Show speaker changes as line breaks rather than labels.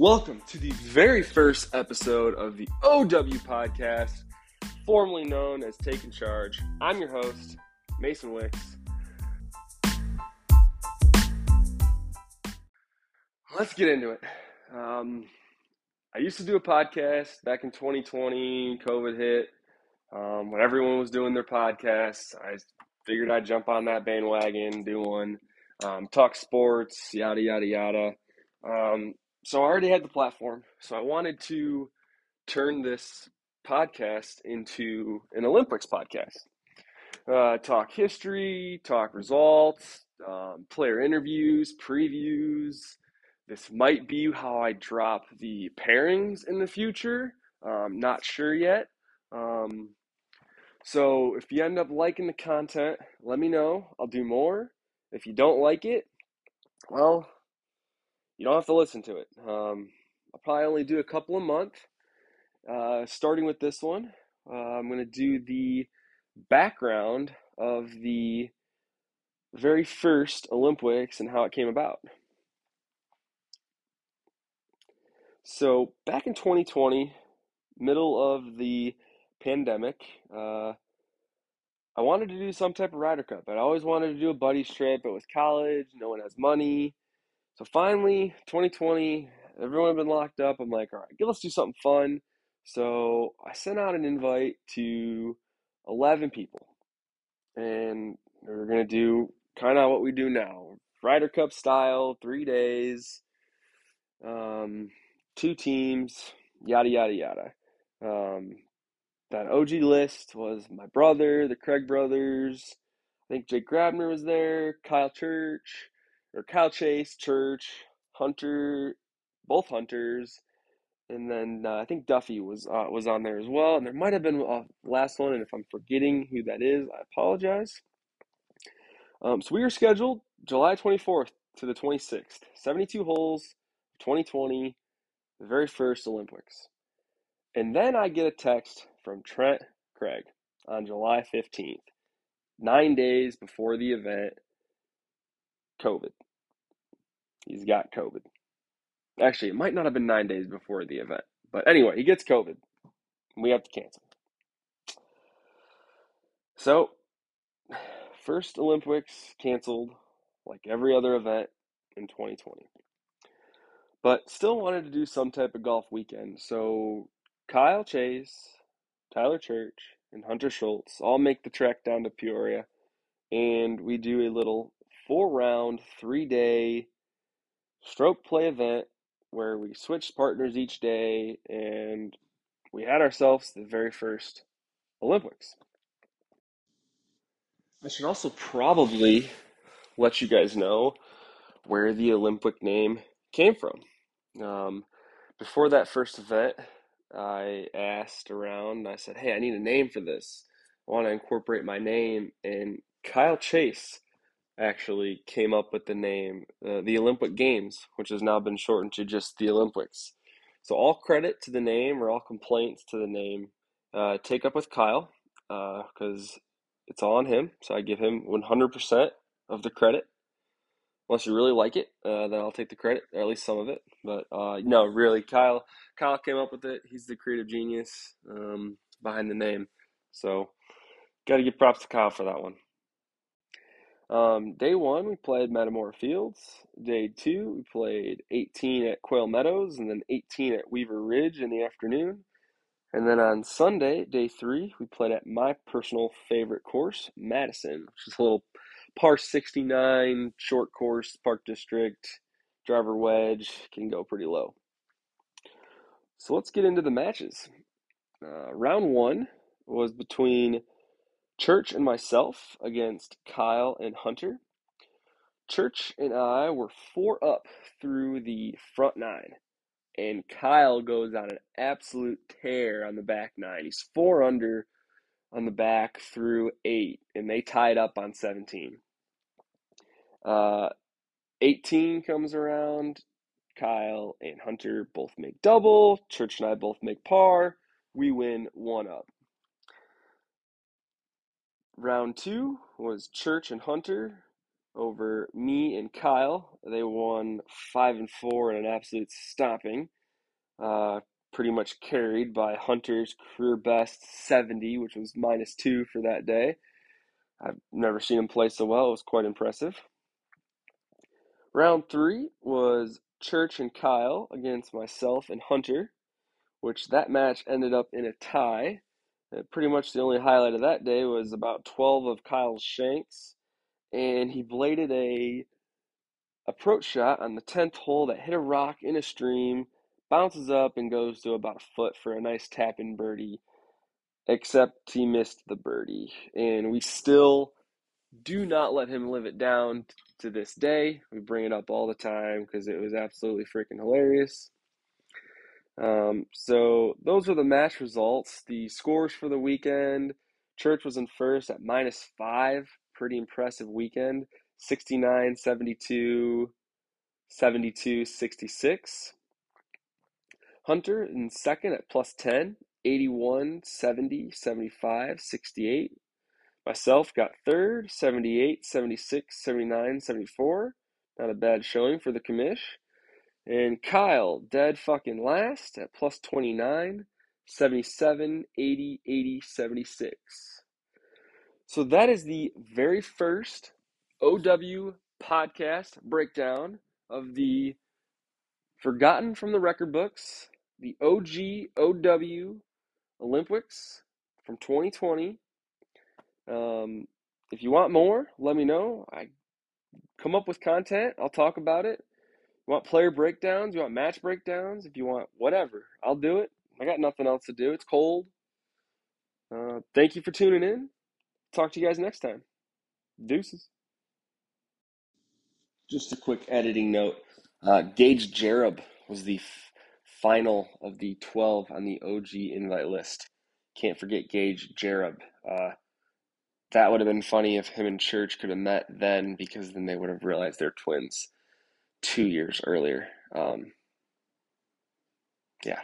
Welcome to the very first episode of the OW podcast, formerly known as Taking Charge. I'm your host, Mason Wicks. Let's get into it. Um, I used to do a podcast back in 2020, COVID hit. Um, when everyone was doing their podcasts, I figured I'd jump on that bandwagon, do one, um, talk sports, yada, yada, yada. So I already had the platform. So I wanted to turn this podcast into an Olympics podcast. Uh, talk history, talk results, um, player interviews, previews. This might be how I drop the pairings in the future. Um, not sure yet. Um, so if you end up liking the content, let me know. I'll do more. If you don't like it, well, you don't have to listen to it. Um, I'll probably only do a couple a month. Uh, starting with this one, uh, I'm going to do the background of the very first Olympics and how it came about. So, back in 2020, middle of the pandemic, uh, I wanted to do some type of Ryder Cup. I always wanted to do a buddies trip. It was college, no one has money. So finally, 2020, everyone had been locked up. I'm like, all right, let's do something fun. So I sent out an invite to 11 people. And we are going to do kind of what we do now Ryder Cup style, three days, um, two teams, yada, yada, yada. Um, that OG list was my brother, the Craig brothers. I think Jake Grabner was there, Kyle Church, or Kyle Chase, Church, Hunter, both Hunters, and then uh, I think Duffy was uh, was on there as well. And there might have been a last one, and if I'm forgetting who that is, I apologize. Um, so we are scheduled July 24th to the 26th, 72 holes, 2020, the very first Olympics. And then I get a text from Trent Craig on July 15th, nine days before the event, COVID. He's got COVID. Actually, it might not have been nine days before the event. But anyway, he gets COVID. We have to cancel. So, first Olympics canceled like every other event in 2020. But still wanted to do some type of golf weekend. So, Kyle Chase, Tyler Church, and Hunter Schultz all make the trek down to Peoria. And we do a little four round, three day stroke play event where we switched partners each day and we had ourselves the very first Olympics. I should also probably let you guys know where the Olympic name came from. Um, before that first event, I asked around. I said, "Hey, I need a name for this. I want to incorporate my name." And Kyle Chase actually came up with the name, uh, the Olympic Games, which has now been shortened to just the Olympics. So all credit to the name or all complaints to the name uh, take up with Kyle because uh, it's all on him. So I give him 100% of the credit. Unless you really like it, uh, then I'll take the credit, or at least some of it. But uh, no, really, Kyle. Kyle came up with it. He's the creative genius um, behind the name. So, got to give props to Kyle for that one. Um, day one, we played Metamora Fields. Day two, we played 18 at Quail Meadows and then 18 at Weaver Ridge in the afternoon. And then on Sunday, day three, we played at my personal favorite course, Madison, which is a little par 69 short course, Park District, driver wedge, can go pretty low. So let's get into the matches. Uh, round one was between Church and myself against Kyle and Hunter. Church and I were four up through the front nine, and Kyle goes on an absolute tear on the back nine. He's four under on the back through eight, and they tied up on 17. Uh, 18 comes around. Kyle and Hunter both make double. Church and I both make par. We win one up. Round two was Church and Hunter over me and Kyle. They won five and four in an absolute stomping. Uh, pretty much carried by Hunter's career best 70, which was minus two for that day. I've never seen him play so well. It was quite impressive. Round three was Church and Kyle against myself and Hunter, which that match ended up in a tie. Uh, pretty much the only highlight of that day was about 12 of Kyle's shanks, and he bladed a approach shot on the 10th hole that hit a rock in a stream, bounces up and goes to about a foot for a nice tap in birdie. Except he missed the birdie, and we still do not let him live it down to this day. We bring it up all the time because it was absolutely freaking hilarious. Um, so those are the match results. The scores for the weekend. Church was in first at minus five. Pretty impressive weekend. 69, 72, 72, 66. Hunter in second at plus 10. 81, 70, 75, 68. Myself got third, 78, 76, 79, 74. Not a bad showing for the commish. And Kyle, dead fucking last at plus 29, 77, 80, 80, 76. So that is the very first OW podcast breakdown of the Forgotten from the Record Books, the OG OW Olympics from 2020. Um, if you want more, let me know. I come up with content. I'll talk about it. You want player breakdowns? You want match breakdowns? If you want whatever, I'll do it. I got nothing else to do. It's cold. Uh, thank you for tuning in. Talk to you guys next time. Deuces. Just a quick editing note. Uh, Gage Jarab was the f- final of the 12 on the OG invite list. Can't forget Gage Jarab. Uh, that would have been funny if him and Church could have met then because then they would have realized they're twins two years earlier. Um, yeah.